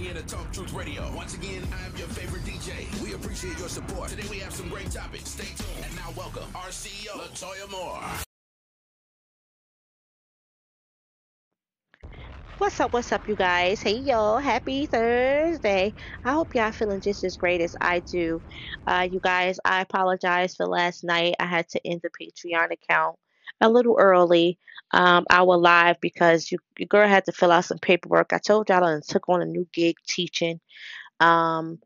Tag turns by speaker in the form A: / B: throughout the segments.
A: tuning in to Talk Truth Radio. Once again, I'm your favorite DJ. We appreciate your support. Today we have some great topics. Stay tuned. And now welcome our CEO, Latoya Moore.
B: What's up, what's up, you guys? Hey, y'all. Happy Thursday. I hope y'all feeling just as great as I do. Uh, you guys, I apologize for last night. I had to end the Patreon account a little early, um, our live, because you, your girl had to fill out some paperwork. I told y'all I took on a new gig teaching. Um,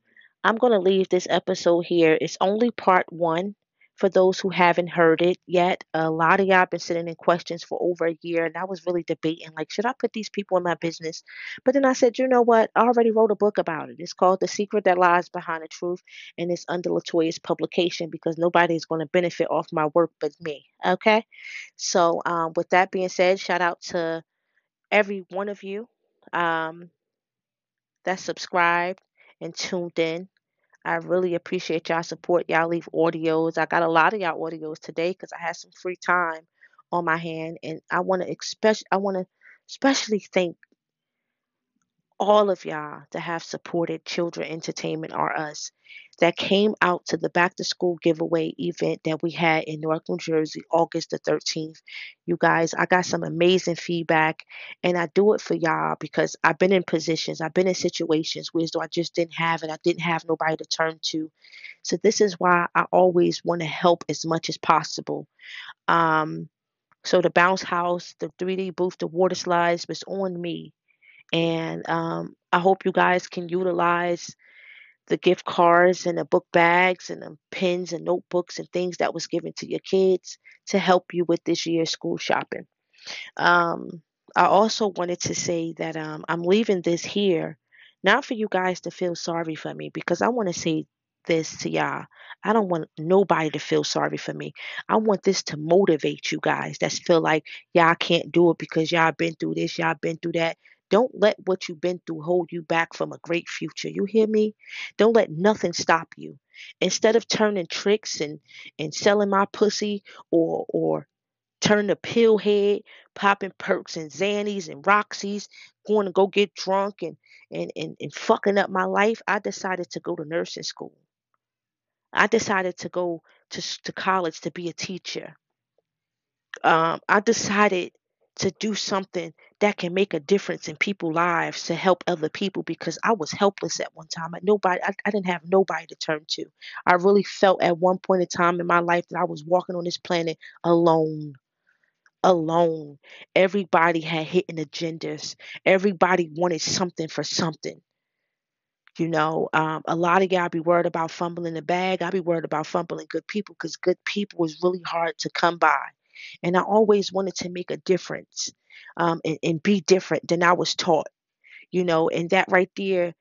B: I'm going to leave this episode here. It's only part one for those who haven't heard it yet, a lot of y'all have been sitting in questions for over a year, and I was really debating like, should I put these people in my business? But then I said, you know what? I already wrote a book about it. It's called The Secret That Lies Behind the Truth, and it's under Latoya's publication because nobody is going to benefit off my work but me. Okay. So, um, with that being said, shout out to every one of you um, that subscribed and tuned in. I really appreciate y'all support. Y'all leave audios. I got a lot of y'all audios today because I had some free time on my hand, and I want to especially I want to especially thank all of y'all that have supported Children Entertainment or Us that came out to the back to school giveaway event that we had in Newark, New Jersey, August the 13th. You guys, I got some amazing feedback, and I do it for y'all because I've been in positions, I've been in situations where I just didn't have it, I didn't have nobody to turn to. So this is why I always want to help as much as possible. Um, so the bounce house, the 3D booth, the water slides was on me. And um, I hope you guys can utilize the gift cards and the book bags and the pens and notebooks and things that was given to your kids to help you with this year's school shopping. Um, I also wanted to say that um, I'm leaving this here, not for you guys to feel sorry for me, because I want to say this to y'all. I don't want nobody to feel sorry for me. I want this to motivate you guys that feel like y'all can't do it because y'all been through this, y'all been through that. Don't let what you've been through hold you back from a great future. You hear me? Don't let nothing stop you. Instead of turning tricks and and selling my pussy or or turning a pill head, popping perks and Xannies and Roxy's, going to go get drunk and and and, and fucking up my life, I decided to go to nursing school. I decided to go to to college to be a teacher. Um, I decided to do something that can make a difference in people's lives to help other people because I was helpless at one time. I nobody I, I didn't have nobody to turn to. I really felt at one point in time in my life that I was walking on this planet alone. Alone. Everybody had hidden agendas. Everybody wanted something for something. You know, um, a lot of y'all be worried about fumbling the bag. I be worried about fumbling good people because good people is really hard to come by. And I always wanted to make a difference um, and, and be different than I was taught, you know, and that right there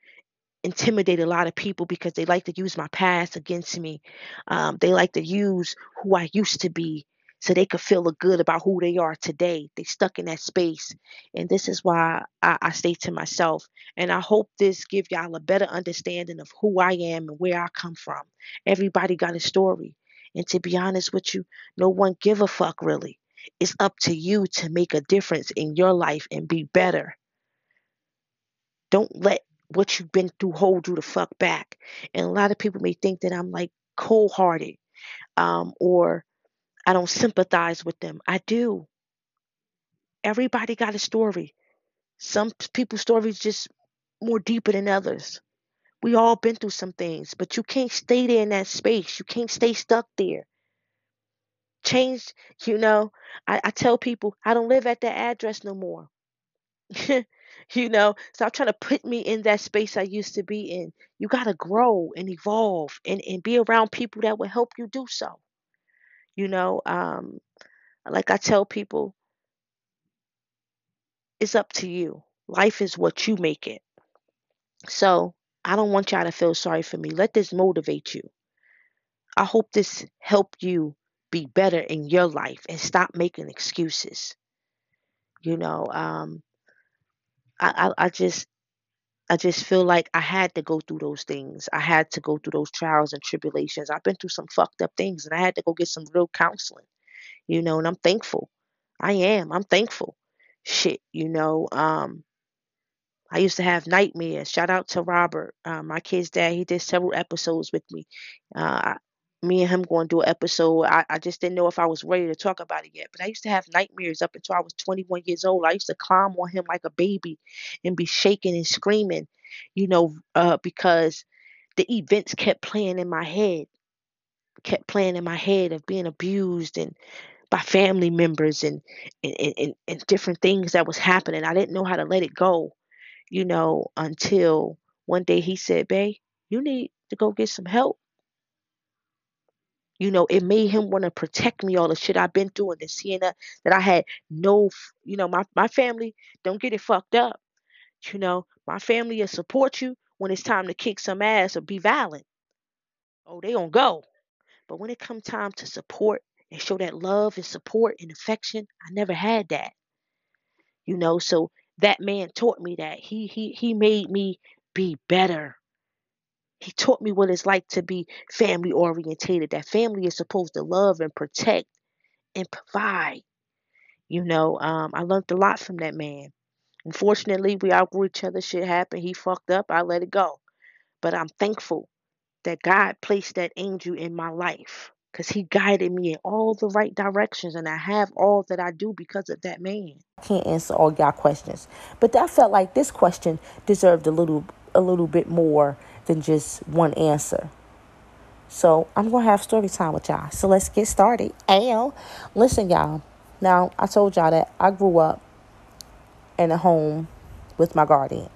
B: intimidated a lot of people because they like to use my past against me. Um, they like to use who I used to be so they could feel good about who they are today. They stuck in that space. And this is why I, I say to myself, and I hope this give y'all a better understanding of who I am and where I come from. Everybody got a story. And to be honest with you, no one give a fuck really. It's up to you to make a difference in your life and be better. Don't let what you've been through hold you the fuck back. And a lot of people may think that I'm like cold hearted um, or I don't sympathize with them. I do. Everybody got a story. Some people's stories just more deeper than others. We all been through some things, but you can't stay there in that space. You can't stay stuck there. Change, you know. I, I tell people I don't live at that address no more. you know, stop trying to put me in that space I used to be in. You got to grow and evolve and, and be around people that will help you do so. You know, um, like I tell people, it's up to you. Life is what you make it. So I don't want y'all to feel sorry for me. Let this motivate you. I hope this helped you be better in your life and stop making excuses. You know, um, I, I, I just I just feel like I had to go through those things. I had to go through those trials and tribulations. I've been through some fucked up things and I had to go get some real counseling, you know, and I'm thankful. I am. I'm thankful. Shit, you know, um
C: I used to have nightmares. Shout out to Robert, uh, my kid's dad. He did several episodes with me. Uh, me and him going to do an episode. I, I just didn't know if I was ready to talk about it yet. But I used to have nightmares up until I was 21 years old. I used to climb on him like a baby and be shaking and screaming, you know, uh, because the events kept playing in my head, kept playing in my head of being abused and by family members and and, and, and different things that was happening. I didn't know how to let it go, you know, until one day he said, Babe, you need to go get some help. You know, it made him want to protect me all the shit I've been through and then seeing that, that I had no, you know, my, my family don't get it fucked up. You know, my family will support you when it's time to kick some ass or be violent. Oh, they gonna go. But when it come time to support and show that love and support and affection, I never had that. You know, so that man taught me that. He he he made me be better. He taught me what it's like to be family orientated. That family is supposed to love and protect and provide. You know, um, I learned a lot from that man. Unfortunately, we outgrew each other. Shit happened. He fucked up. I let it go. But I'm thankful that God placed that angel in my life because he guided me in all the right directions. And I have all that I do because of that man.
B: Can't answer all y'all questions, but I felt like this question deserved a little, a little bit more than just one answer. So I'm gonna have story time with y'all. So let's get started. And listen, y'all. Now I told y'all that I grew up in a home with my guardian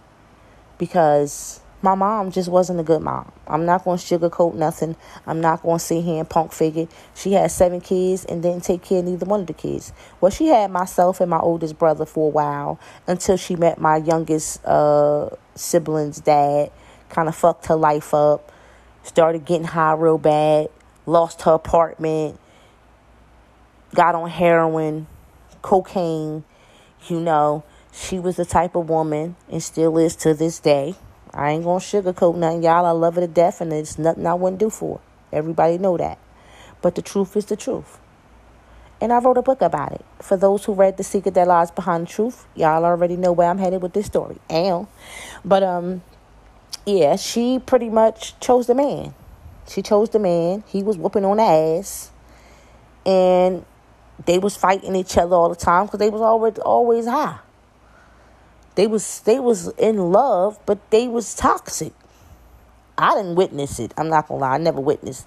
B: because my mom just wasn't a good mom. I'm not going to sugarcoat nothing. I'm not going to sit here and punk figure. She had seven kids and didn't take care of neither one of the kids. Well, she had myself and my oldest brother for a while until she met my youngest uh, sibling's dad. Kind of fucked her life up. Started getting high real bad. Lost her apartment. Got on heroin, cocaine, you know she was the type of woman and still is to this day. I ain't gonna sugarcoat nothing, y'all. I love her to death, and it's nothing I wouldn't do for. Everybody know that. But the truth is the truth. And I wrote a book about it. For those who read The Secret That Lies Behind the Truth, y'all already know where I'm headed with this story. And, but um, yeah, she pretty much chose the man. She chose the man. He was whooping on the ass, and they was fighting each other all the time because they was always always high. They was they was in love, but they was toxic. I didn't witness it. I'm not gonna lie. I never witnessed.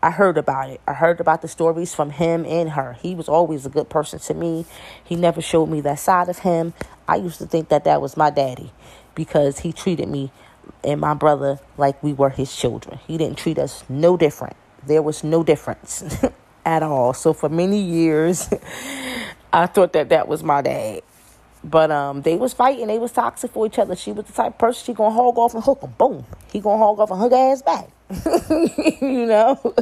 B: I heard about it. I heard about the stories from him and her. He was always a good person to me. He never showed me that side of him. I used to think that that was my daddy because he treated me and my brother like we were his children. He didn't treat us no different. There was no difference at all. So for many years, I thought that that was my dad. But um, they was fighting. They was toxic for each other. She was the type person she gonna hog off and hook him. Boom. He gonna hog off and hook ass back. you know,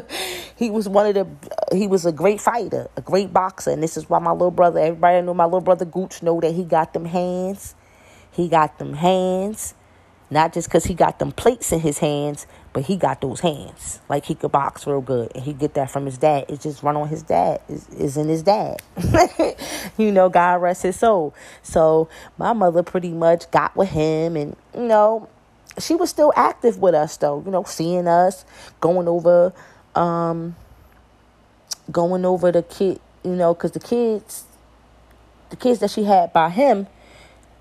B: he was one of the. He was a great fighter, a great boxer, and this is why my little brother. Everybody know my little brother Gooch know that he got them hands. He got them hands. Not just because he got them plates in his hands, but he got those hands. Like he could box real good. And he get that from his dad. It's just run on his dad. Is is in his dad. you know, God rest his soul. So my mother pretty much got with him and, you know, she was still active with us though, you know, seeing us, going over um going over the kid, you know, cuz the kids the kids that she had by him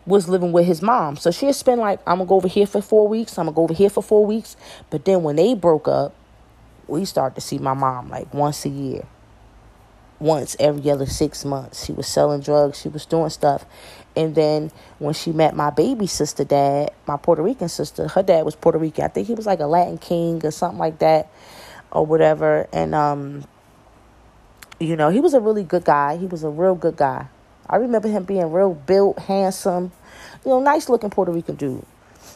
B: was living with his mom. So she had spent like, I'm gonna go over here for four weeks, I'm gonna go over here for four weeks. But then when they broke up, we started to see my mom like once a year. Once every other six months. She was selling drugs, she was doing stuff. And then when she met my baby sister dad, my Puerto Rican sister, her dad was Puerto Rican. I think he was like a Latin king or something like that or whatever. And um you know, he was a really good guy. He was a real good guy. I remember him being real built, handsome, you know, nice looking Puerto Rican dude.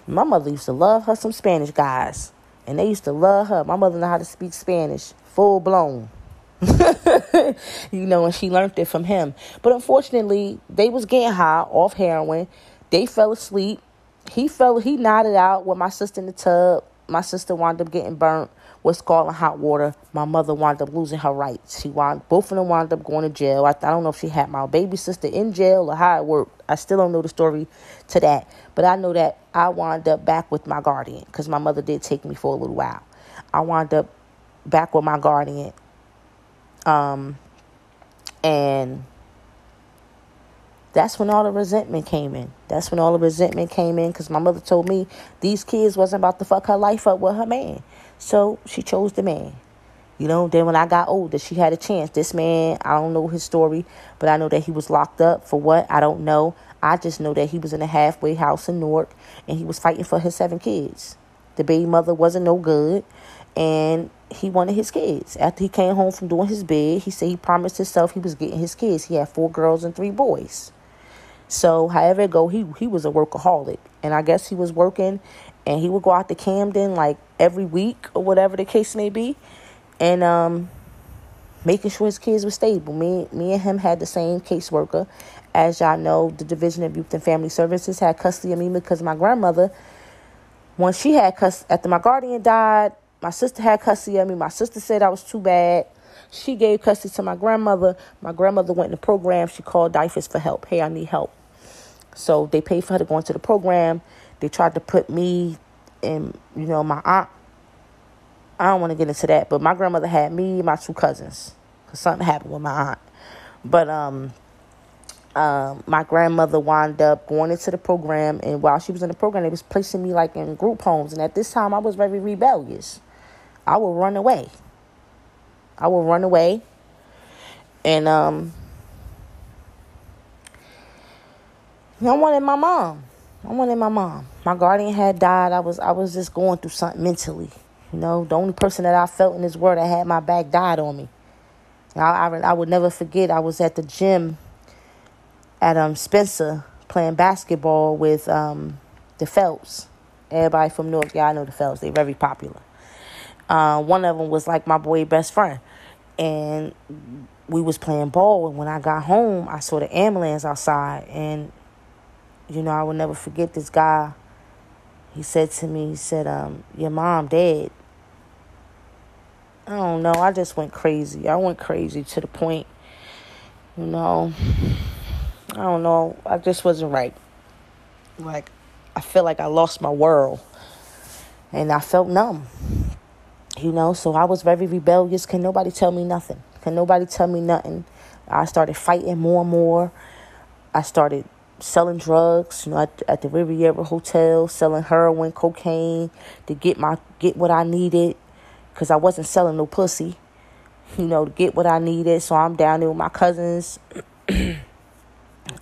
B: My mother used to love her some Spanish guys. And they used to love her. My mother know how to speak Spanish, full blown. you know, and she learned it from him. But unfortunately, they was getting high off heroin. They fell asleep. He fell he nodded out with my sister in the tub. my sister wound up getting burnt with scalding hot water. My mother wound up losing her rights. She wound both of them wound up going to jail. I, I don't know if she had my baby sister in jail or how it worked. I still don't know the story to that. But I know that I wound up back with my guardian because my mother did take me for a little while. I wound up back with my guardian. Um, and that's when all the resentment came in. That's when all the resentment came in because my mother told me these kids wasn't about to fuck her life up with her man. So she chose the man. You know, then when I got older, she had a chance. This man, I don't know his story, but I know that he was locked up for what? I don't know. I just know that he was in a halfway house in Newark and he was fighting for his seven kids. The baby mother wasn't no good and he wanted his kids. After he came home from doing his bid, he said he promised himself he was getting his kids. He had four girls and three boys. So however it go, he he was a workaholic, and I guess he was working, and he would go out to Camden like every week or whatever the case may be, and um, making sure his kids were stable. Me me and him had the same caseworker, as y'all know. The Division of Youth and Family Services had custody of me because my grandmother, when she had custody after my guardian died, my sister had custody of me. My sister said I was too bad. She gave custody to my grandmother. My grandmother went in the program. She called DYFS for help. Hey, I need help. So they paid for her to go into the program. They tried to put me and, you know, my aunt. I don't want to get into that, but my grandmother had me and my two cousins because something happened with my aunt. But um, um, my grandmother wound up going into the program, and while she was in the program, they was placing me like in group homes. And at this time, I was very rebellious. I would run away. I would run away, and um, I wanted my mom. I wanted my mom. My guardian had died. I was I was just going through something mentally. You know, the only person that I felt in this world that had my back died on me. I, I, I would never forget. I was at the gym at um Spencer playing basketball with um the Phelps. Everybody from Newark, yeah, I know the Phelps. They're very popular. Uh, one of them was like my boy best friend, and we was playing ball. And when I got home, I saw the ambulance outside, and you know, I will never forget this guy. He said to me, he said, um, your mom dead. I don't know. I just went crazy. I went crazy to the point, you know, I don't know. I just wasn't right. Like, I feel like I lost my world. And I felt numb. You know, so I was very rebellious. Can nobody tell me nothing? Can nobody tell me nothing? I started fighting more and more. I started selling drugs, you know, at, at the Riviera Hotel, selling heroin, cocaine to get my get what I needed, cause I wasn't selling no pussy, you know, to get what I needed. So I'm down there with my cousins.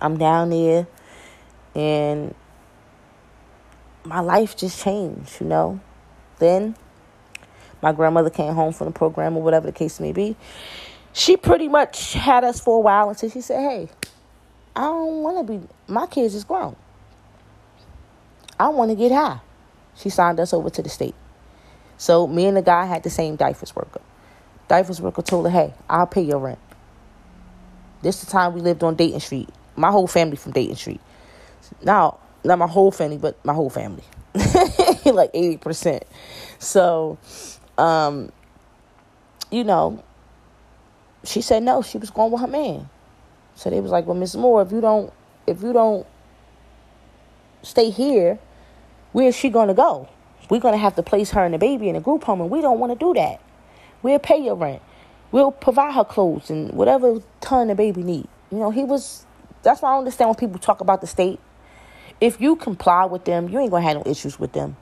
B: I'm down there, and my life just changed, you know. Then my grandmother came home from the program or whatever the case may be. She pretty much had us for a while until she said, "Hey." I don't want to be, my kids is grown. I want to get high. She signed us over to the state. So me and the guy had the same DYFS worker. DYFS worker told her, hey, I'll pay your rent. This the time we lived on Dayton Street. My whole family from Dayton Street. Now, not my whole family, but my whole family. like 80%. So, um, you know, she said no, she was going with her man. So they was like, well, Miss Moore, if you don't, if you don't stay here, where's she gonna go? We're gonna have to place her and the baby in a group home, and we don't want to do that. We'll pay your rent. We'll provide her clothes and whatever ton the baby need. You know, he was. That's why I understand when people talk about the state. If you comply with them, you ain't gonna have no issues with them.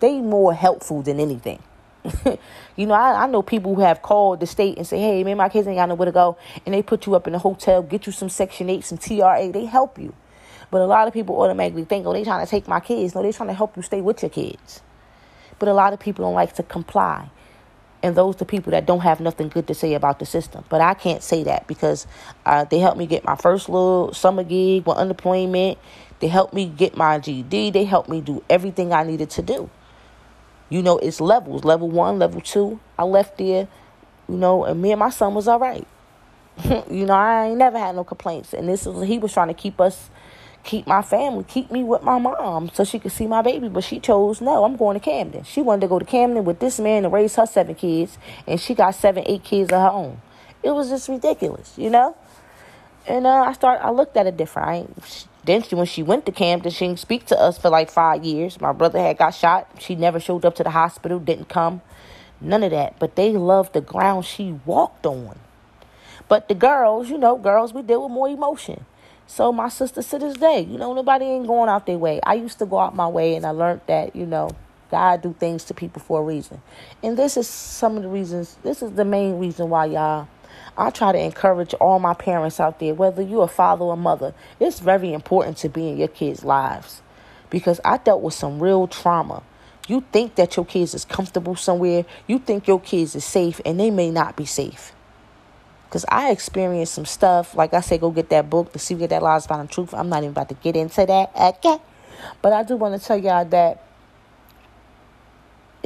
B: They more helpful than anything. you know, I, I know people who have called the state and say, hey, man, my kids ain't got nowhere to go. And they put you up in a hotel, get you some Section 8, some TRA. They help you. But a lot of people automatically think, oh, they trying to take my kids. No, they trying to help you stay with your kids. But a lot of people don't like to comply. And those are the people that don't have nothing good to say about the system. But I can't say that because uh, they helped me get my first little summer gig with unemployment. They helped me get my GED. They helped me do everything I needed to do. You know, it's levels. Level one, level two. I left there, you know, and me and my son was all right. you know, I ain't never had no complaints. And this is he was trying to keep us keep my family, keep me with my mom so she could see my baby. But she chose, no, I'm going to Camden. She wanted to go to Camden with this man to raise her seven kids, and she got seven, eight kids of her own. It was just ridiculous, you know? And uh, I start, I looked at it different. I, then she, when she went to Camden, she didn't speak to us for like five years. My brother had got shot. She never showed up to the hospital, didn't come. None of that. But they loved the ground she walked on. But the girls, you know, girls, we deal with more emotion. So my sister to this day, you know, nobody ain't going out their way. I used to go out my way and I learned that, you know, God do things to people for a reason. And this is some of the reasons, this is the main reason why y'all I try to encourage all my parents out there, whether you're a father or mother, it's very important to be in your kids' lives. Because I dealt with some real trauma. You think that your kids is comfortable somewhere, you think your kids is safe, and they may not be safe. Because I experienced some stuff. Like I said, go get that book, The Secret That Lies Behind the Truth. I'm not even about to get into that. Okay. But I do want to tell y'all that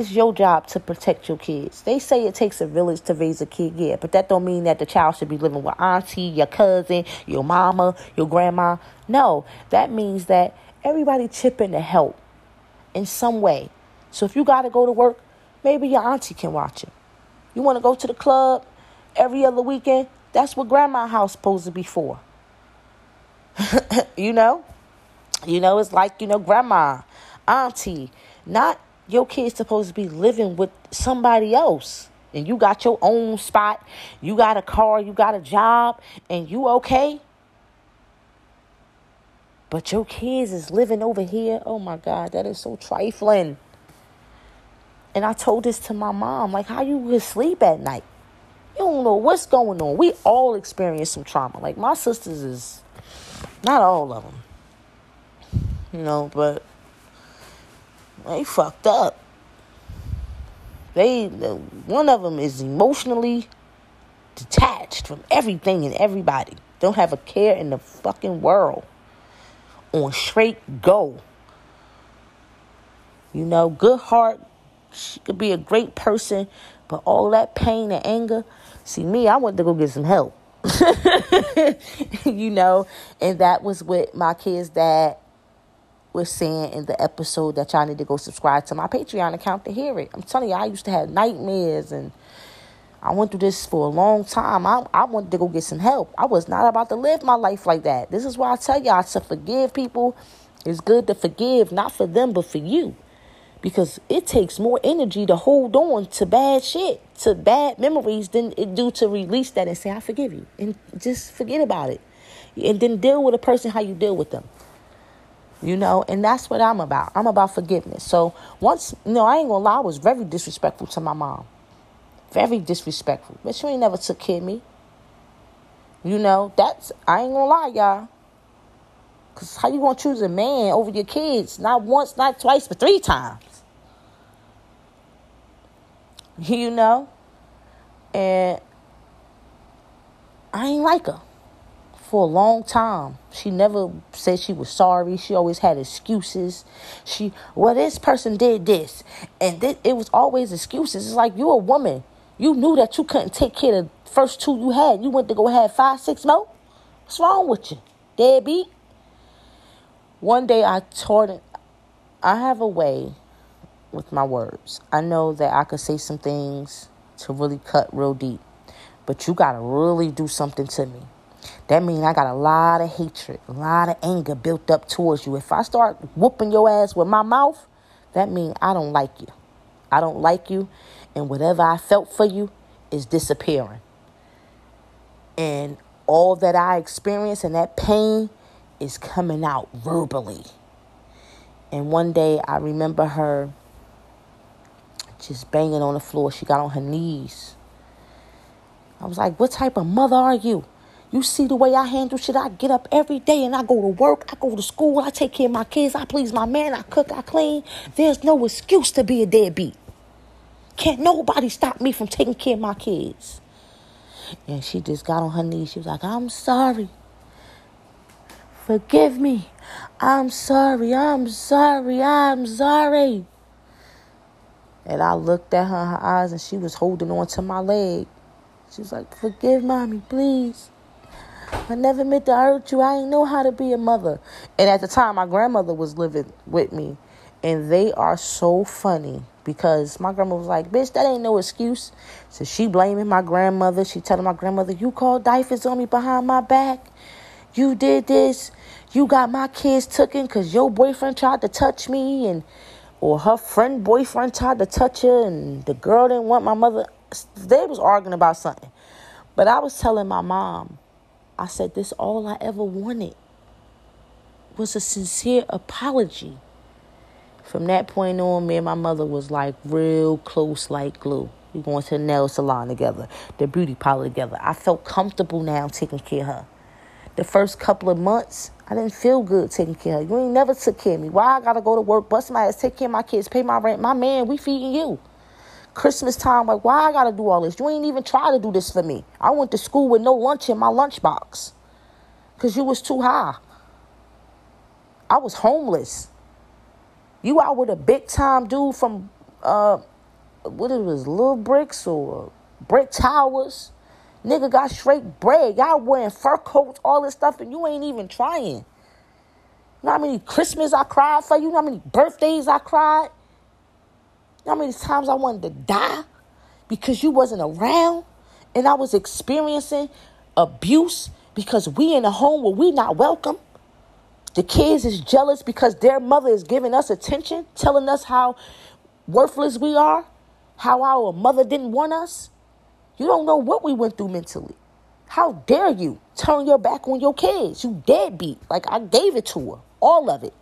B: it's your job to protect your kids. They say it takes a village to raise a kid, yeah, but that don't mean that the child should be living with auntie, your cousin, your mama, your grandma. No, that means that everybody chip in to help in some way. So if you got to go to work, maybe your auntie can watch you. You want to go to the club, every other weekend, that's what grandma house supposed to be for. you know? You know, it's like, you know, grandma, auntie, not your kid's supposed to be living with somebody else. And you got your own spot, you got a car, you got a job, and you okay. But your kids is living over here. Oh my God, that is so trifling. And I told this to my mom, like, how you could sleep at night? You don't know what's going on. We all experience some trauma. Like my sisters is not all of them, you know, but they fucked up. They one of them is emotionally detached from everything and everybody. Don't have a care in the fucking world. On straight go. You know, good heart. She could be a great person, but all that pain and anger, see me, I went to go get some help. you know, and that was what my kid's dad was saying in the episode that y'all need to go subscribe to my Patreon account to hear it. I'm telling you, I used to have nightmares and I went through this for a long time. I, I wanted to go get some help. I was not about to live my life like that. This is why I tell y'all to forgive people. It's good to forgive, not for them, but for you because it takes more energy to hold on to bad shit, to bad memories than it do to release that and say, I forgive you. And just forget about it. And then deal with a person how you deal with them. You know, and that's what I'm about. I'm about forgiveness. So once, you know, I ain't gonna lie, I was very disrespectful to my mom. Very disrespectful. But she ain't never took care of me. You know, that's, I ain't gonna lie, y'all. Because how you gonna choose a man over your kids? Not once, not twice, but three times. you know? And I ain't like her for a long time. She never said she was sorry. She always had excuses. She, well, this person did this. And th- it was always excuses. It's like you're a woman. You knew that you couldn't take care of the first two you had. You went to go have five, six more. What's wrong with you? Deadbeat. One day I taught it, I have a way with my words. I know that I could say some things to really cut real deep, but you got to really do something to me. That means I got a lot of hatred, a lot of anger built up towards you. If I start whooping your ass with my mouth, that means I don't like you. I don't like you, and whatever I felt for you is disappearing. And all that I experienced and that pain is coming out verbally. And one day I remember her just banging on the floor. She got on her knees. I was like, What type of mother are you? You see the way I handle shit. I get up every day and I go to work. I go to school. I take care of my kids. I please my man. I cook. I clean. There's no excuse to be a deadbeat. Can't nobody stop me from taking care of my kids. And she just got on her knees. She was like, I'm sorry. Forgive me. I'm sorry. I'm sorry. I'm sorry. And I looked at her in her eyes and she was holding on to my leg. She was like, Forgive mommy, please. I never meant to hurt you. I ain't know how to be a mother. And at the time, my grandmother was living with me. And they are so funny because my grandma was like, bitch, that ain't no excuse. So she blaming my grandmother. She telling my grandmother, you called DYFS on me behind my back. You did this. You got my kids taken because your boyfriend tried to touch me and or her friend boyfriend tried to touch her and the girl didn't want my mother. They was arguing about something. But I was telling my mom, I said, this all I ever wanted was a sincere apology. From that point on, me and my mother was like real close like glue. We going to the nail salon together, the beauty parlor together. I felt comfortable now taking care of her. The first couple of months, I didn't feel good taking care of her. You ain't never took care of me. Why I gotta go to work, bust my ass, take care of my kids, pay my rent? My man, we feeding you. Christmas time, like, why I gotta do all this? You ain't even try to do this for me. I went to school with no lunch in my lunchbox because you was too high. I was homeless. You out with a big time dude from, uh, what it was, Little Bricks or Brick Towers. Nigga got straight bread. Y'all wearing fur coats, all this stuff, and you ain't even trying. You know how many Christmas I cried for you? You know how many birthdays I cried? How many times I wanted to die because you wasn't around and I was experiencing abuse because we in a home where we not welcome? The kids is jealous because their mother is giving us attention, telling us how worthless we are, how our mother didn't want us. You don't know what we went through mentally. How dare you turn your back on your kids? You deadbeat. Like I gave it to her, all of it.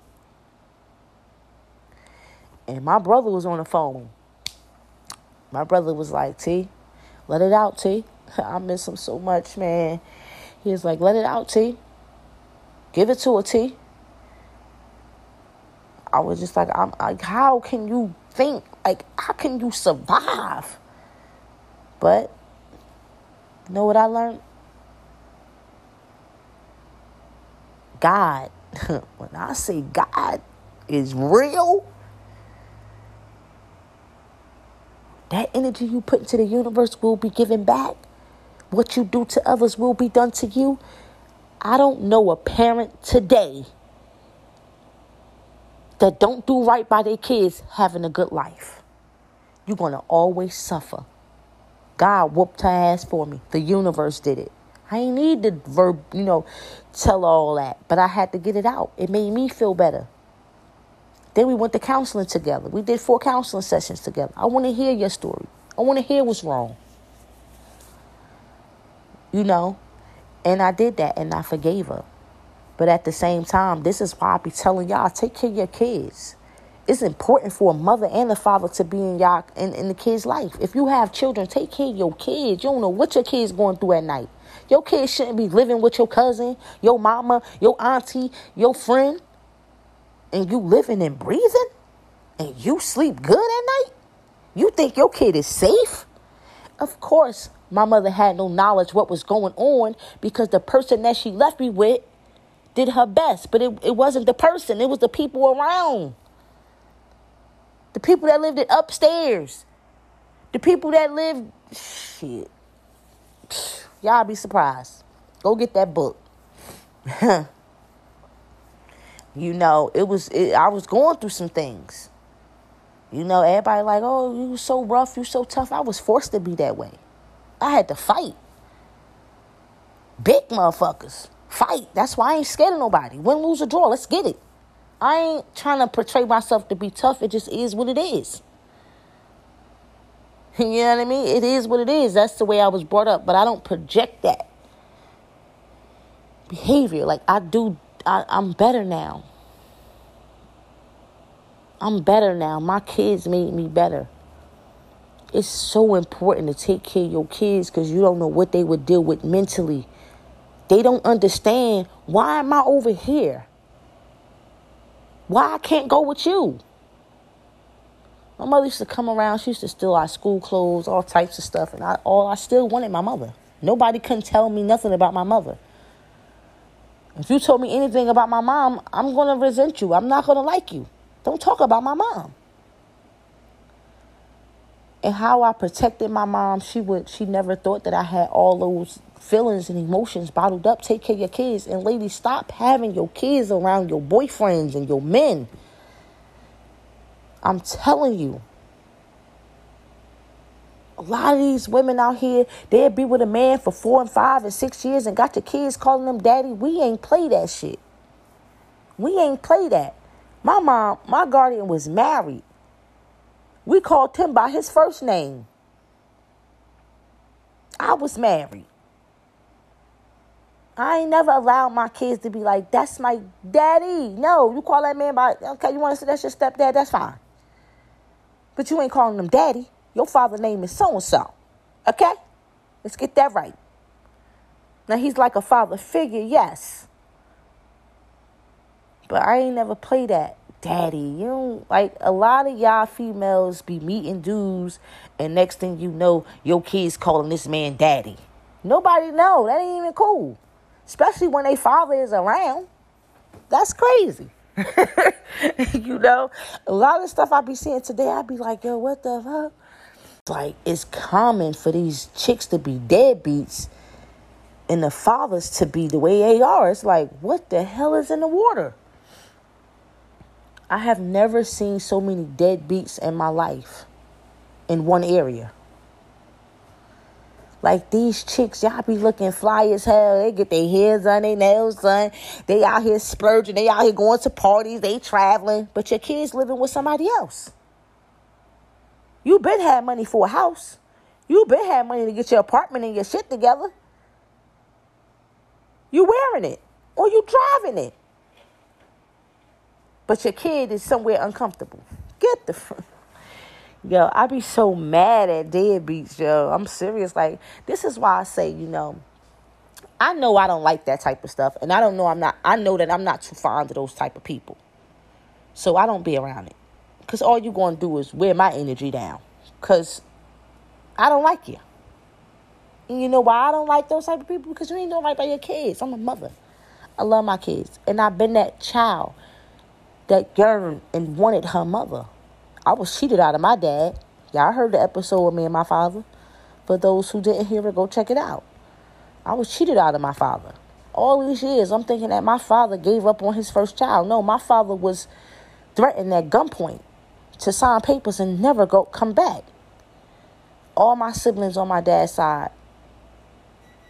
B: And my brother was on the phone. My brother was like, T, let it out, T. I miss him so much, man. He was like, let it out, T. Give it to her, T. I was just like, I'm like, how can you think? Like, how can you survive? But you know what I learned? God. when I say God is real, that energy you put into the universe will be given back. What you do to others will be done to you. I don't know a parent today that don't do right by their kids having a good life. You're going to always suffer. God whooped her ass for me. The universe did it. I ain't need to verb, you know, tell all that, but I had to get it out. It made me feel better. Then we went to counseling together. We did four counseling sessions together. I want to hear your story. I want to hear what's wrong. You know, and I did that and I forgave her. But at the same time, this is why I be telling y'all take care of your kids it's important for a mother and a father to be in y'all in, in the kid's life. If you have children, take care of your kids. You don't know what your kid's going through at night. Your kids shouldn't be living with your cousin, your mama, your auntie, your friend, and you living and breathing, and you sleep good at night. You think your kid is safe? Of course, my mother had no knowledge what was going on because the person that she left me with did her best, but it, it wasn't the person, it was the people around. The people that lived it upstairs. The people that lived shit. Y'all be surprised. Go get that book. you know, it was it, I was going through some things. You know, everybody like, oh, you so rough, you so tough. I was forced to be that way. I had to fight. Big motherfuckers. Fight. That's why I ain't scared of nobody. Win, lose, or draw. Let's get it. I ain't trying to portray myself to be tough. It just is what it is. You know what I mean? It is what it is. That's the way I was brought up. But I don't project that behavior. Like I do, I, I'm better now. I'm better now. My kids made me better. It's so important to take care of your kids because you don't know what they would deal with mentally. They don't understand why am I over here? Why I can't go with you? My mother used to come around. She used to steal our school clothes, all types of stuff, and I, all I still wanted my mother. Nobody couldn't tell me nothing about my mother. If you told me anything about my mom, I'm gonna resent you. I'm not gonna like you. Don't talk about my mom. and how I protected my mom, she would she never thought that I had all those feelings and emotions bottled up. Take care of your kids. And ladies, stop having your kids around your boyfriends and your men. I'm telling you. A lot of these women out here, they'll be with a man for four and five and six years and got your kids calling them daddy. We ain't play that shit. We ain't play that. My mom, my guardian was married. We called him by his first name. I was married. I ain't never allowed my kids to be like, that's my daddy. No, you call that man by, okay, you want to say that's your stepdad? That's fine. But you ain't calling him daddy. Your father's name is so and so. Okay? Let's get that right. Now, he's like a father figure, yes. But I ain't never play that daddy. You know, like a lot of y'all females be meeting dudes, and next thing you know, your kids calling this man daddy. Nobody know. That ain't even cool especially when a father is around. That's crazy. you know, a lot of stuff I be seeing today, I be like, yo, what the fuck? Like, it's common for these chicks to be deadbeats and the fathers to be the way they are. It's like, what the hell is in the water? I have never seen so many deadbeats in my life in one area. Like these chicks, y'all be looking fly as hell. They get their hair done, their nails done. They out here splurging. They out here going to parties. They traveling. But your kids living with somebody else. You been had money for a house. You been had money to get your apartment and your shit together. You wearing it or you driving it. But your kid is somewhere uncomfortable. Get the Yo, I be so mad at deadbeats, yo. I'm serious. Like, this is why I say, you know, I know I don't like that type of stuff. And I don't know I'm not I know that I'm not too fond of those type of people. So I don't be around it. Cause all you gonna do is wear my energy down. Cause I don't like you. And you know why I don't like those type of people? Because you ain't doing right by your kids. I'm a mother. I love my kids. And I've been that child that yearned and wanted her mother. I was cheated out of my dad. Y'all heard the episode with me and my father. For those who didn't hear it, go check it out. I was cheated out of my father. All these years, I'm thinking that my father gave up on his first child. No, my father was threatened at gunpoint to sign papers and never go come back. All my siblings on my dad's side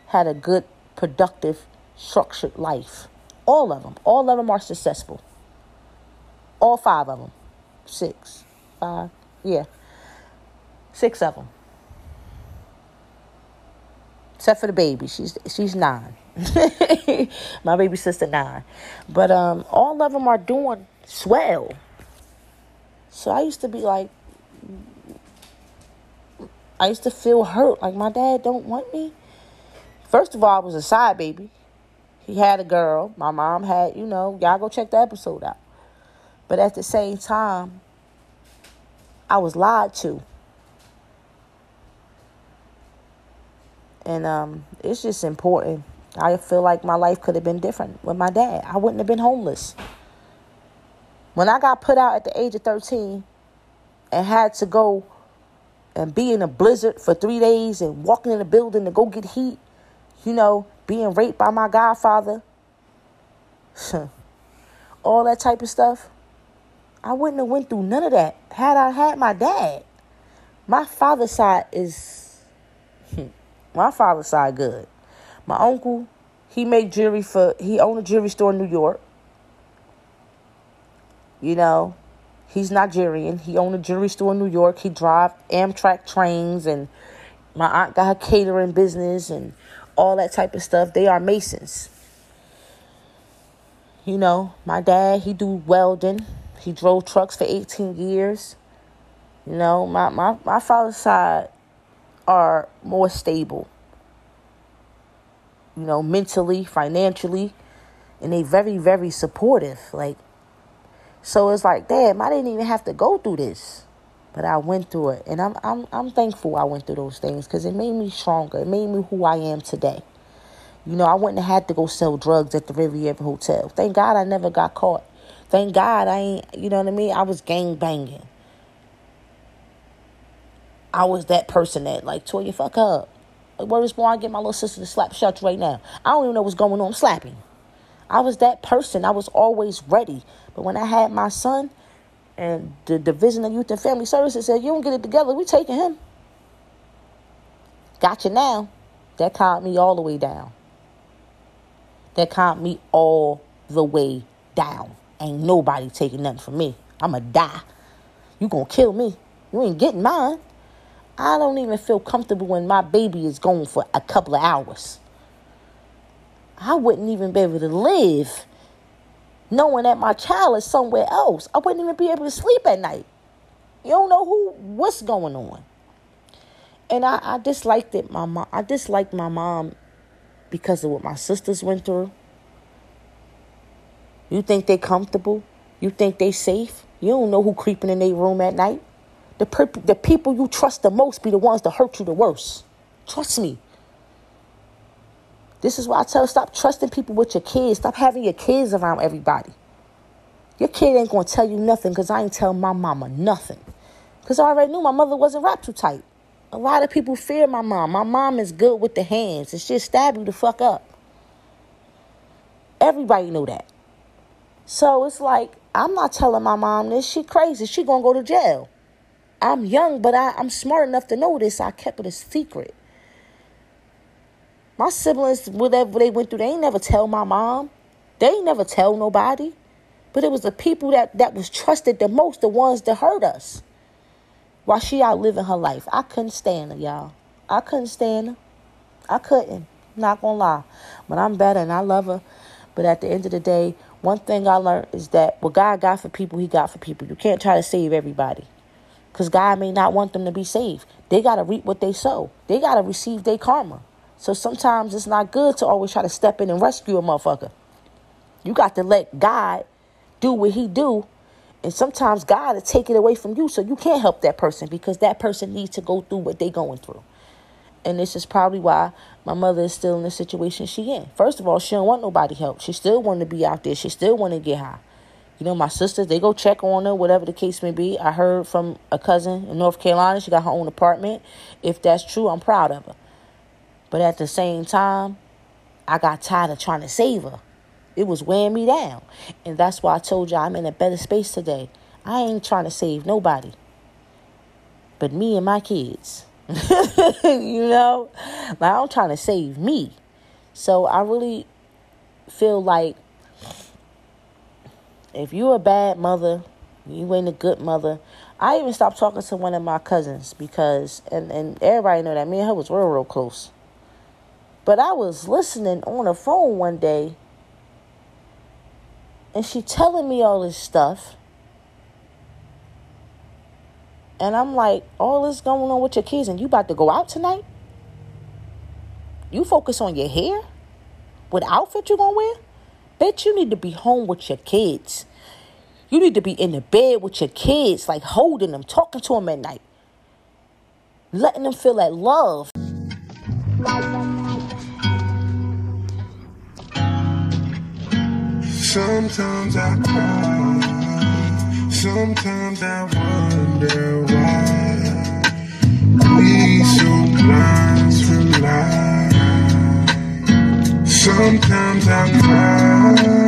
B: had a good, productive, structured life. All of them. All of them are successful. All five of them. Six five, yeah, six of them. Except for the baby, she's she's nine. My baby sister nine, but um, all of them are doing swell. So I used to be like, I used to feel hurt, like my dad don't want me. First of all, I was a side baby. He had a girl. My mom had, you know, y'all go check the episode out. But at the same time, I was lied to. And um, it's just important. I feel like my life could have been different with my dad. I wouldn't have been homeless. When I got put out at the age of 13 and had to go and be in a blizzard for three days and walking in a building to go get heat, you know, being raped by my godfather, all that type of stuff. I wouldn't have went through none of that had I had my dad. My father's side is my father's side good. My uncle, he made jewelry for he owned a jewelry store in New York. You know, he's Nigerian. He owned a jewelry store in New York. He drive Amtrak trains and my aunt got her catering business and all that type of stuff. They are masons. You know, my dad, he do welding. He drove trucks for 18 years. You know, my, my, my father's side are more stable. You know, mentally, financially, and they very, very supportive. Like, so it's like, damn, I didn't even have to go through this, but I went through it, and I'm I'm I'm thankful I went through those things because it made me stronger. It made me who I am today. You know, I wouldn't have had to go sell drugs at the Riviera Hotel. Thank God I never got caught. Thank God I ain't, you know what I mean? I was gang banging. I was that person that like tore your fuck up. Like, where is boy? I get my little sister to slap shut right now. I don't even know what's going on. I'm slapping. I was that person. I was always ready. But when I had my son, and the Division of Youth and Family Services said, "You don't get it together. We taking him." Gotcha now. That calmed me all the way down. That calmed me all the way down. Ain't nobody taking nothing from me. I'ma die. You gonna kill me. You ain't getting mine. I don't even feel comfortable when my baby is gone for a couple of hours. I wouldn't even be able to live knowing that my child is somewhere else. I wouldn't even be able to sleep at night. You don't know who what's going on. And I, I disliked it, my mom. I disliked my mom because of what my sisters went through. You think they comfortable? You think they safe? You don't know who creeping in their room at night. The, per- the people you trust the most be the ones that hurt you the worst. Trust me. This is why I tell stop trusting people with your kids. Stop having your kids around everybody. Your kid ain't gonna tell you nothing because I ain't tell my mama nothing. Because I already knew my mother wasn't wrapped too tight. A lot of people fear my mom. My mom is good with the hands. It's just stab you the fuck up. Everybody know that. So it's like, I'm not telling my mom this. She crazy. She gonna go to jail. I'm young, but I, I'm smart enough to know this. I kept it a secret. My siblings, whatever they went through, they ain't never tell my mom. They ain't never tell nobody. But it was the people that, that was trusted the most, the ones that hurt us. While she out living her life. I couldn't stand her, y'all. I couldn't stand her. I couldn't. Not gonna lie. But I'm better and I love her. But at the end of the day, one thing I learned is that what God got for people, He got for people. You can't try to save everybody. Because God may not want them to be saved. They got to reap what they sow, they got to receive their karma. So sometimes it's not good to always try to step in and rescue a motherfucker. You got to let God do what he do. And sometimes God will take it away from you so you can't help that person because that person needs to go through what they going through. And this is probably why my mother is still in the situation she in. First of all, she don't want nobody help. She still want to be out there. She still want to get high. You know, my sisters, they go check on her, whatever the case may be. I heard from a cousin in North Carolina, she got her own apartment. If that's true, I'm proud of her. But at the same time, I got tired of trying to save her. It was weighing me down. And that's why I told you I'm in a better space today. I ain't trying to save nobody. But me and my kids. you know? Like I'm trying to save me. So I really feel like if you're a bad mother, you ain't a good mother. I even stopped talking to one of my cousins because and, and everybody know that me and her was real real close. But I was listening on the phone one day and she telling me all this stuff. And I'm like, all this going on with your kids and you about to go out tonight? You focus on your hair? What outfit you gonna wear? Bet you need to be home with your kids. You need to be in the bed with your kids, like holding them, talking to them at night, letting them feel that love.
D: Sometimes I cry. Sometimes I wonder why we so blind to life. Sometimes I cry,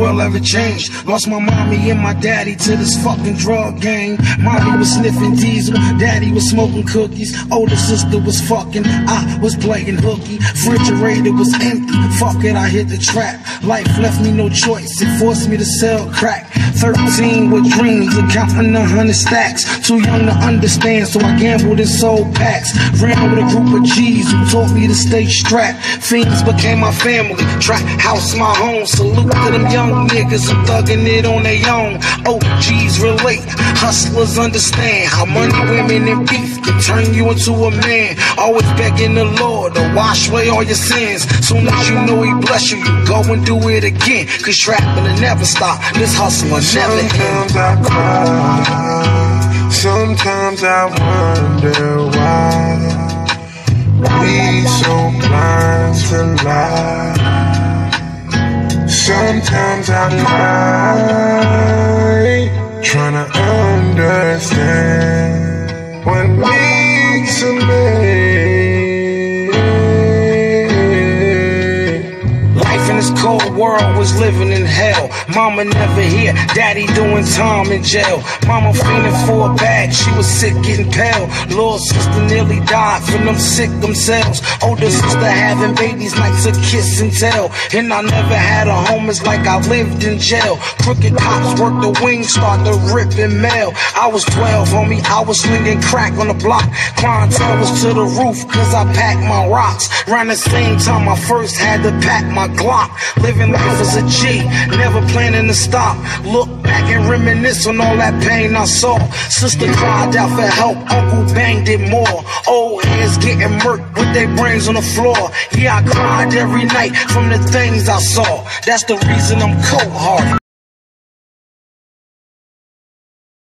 E: world ever changed. Lost my mommy and my daddy to this fucking drug game. Mommy was sniffing diesel, daddy was smoking cookies. Older sister was fucking, I was playing hooky. Refrigerator was empty, fuck it, I hit the trap. Life left me no choice, it forced me to sell crack. 13 with dreams of counting a hundred stacks. Too young to understand, so I gambled and sold packs. Ran with a group of G's who taught me to stay strapped. Fiends became my family, trap house my home. Salute to them young niggas who thugging it on their own. Oh, OGs relate, hustlers understand how money, women, and beef can turn you into a man. Always begging the Lord to wash away all your sins. Soon as you know He bless you, you go and do it again. Cause trapping will never stop. This end.
D: Sometimes I cry. Sometimes I wonder why We so blind to lie. Sometimes I cry, trying to understand what makes
E: was living in hell. Mama never here, daddy doing time in jail. Mama fiending for a bag, she was sick, getting pale. Little sister nearly died from them sick themselves. Older sister having babies, nights of kiss and tell. And I never had a home, it's like I lived in jail. Crooked cops worked the wings, start to rip and mail. I was 12, homie, I was slinging crack on the block. Clientele was to the roof, cause I packed my rocks. Around the same time, I first had to pack my Glock. Living life as a G, never planning to stop. Look back and reminisce on all that pain I saw. Sister cried out for help, uncle banged it more. Old heads getting murked with their brains on the floor. Yeah, I cried every night from the things I saw. That's the reason I'm cold hearted.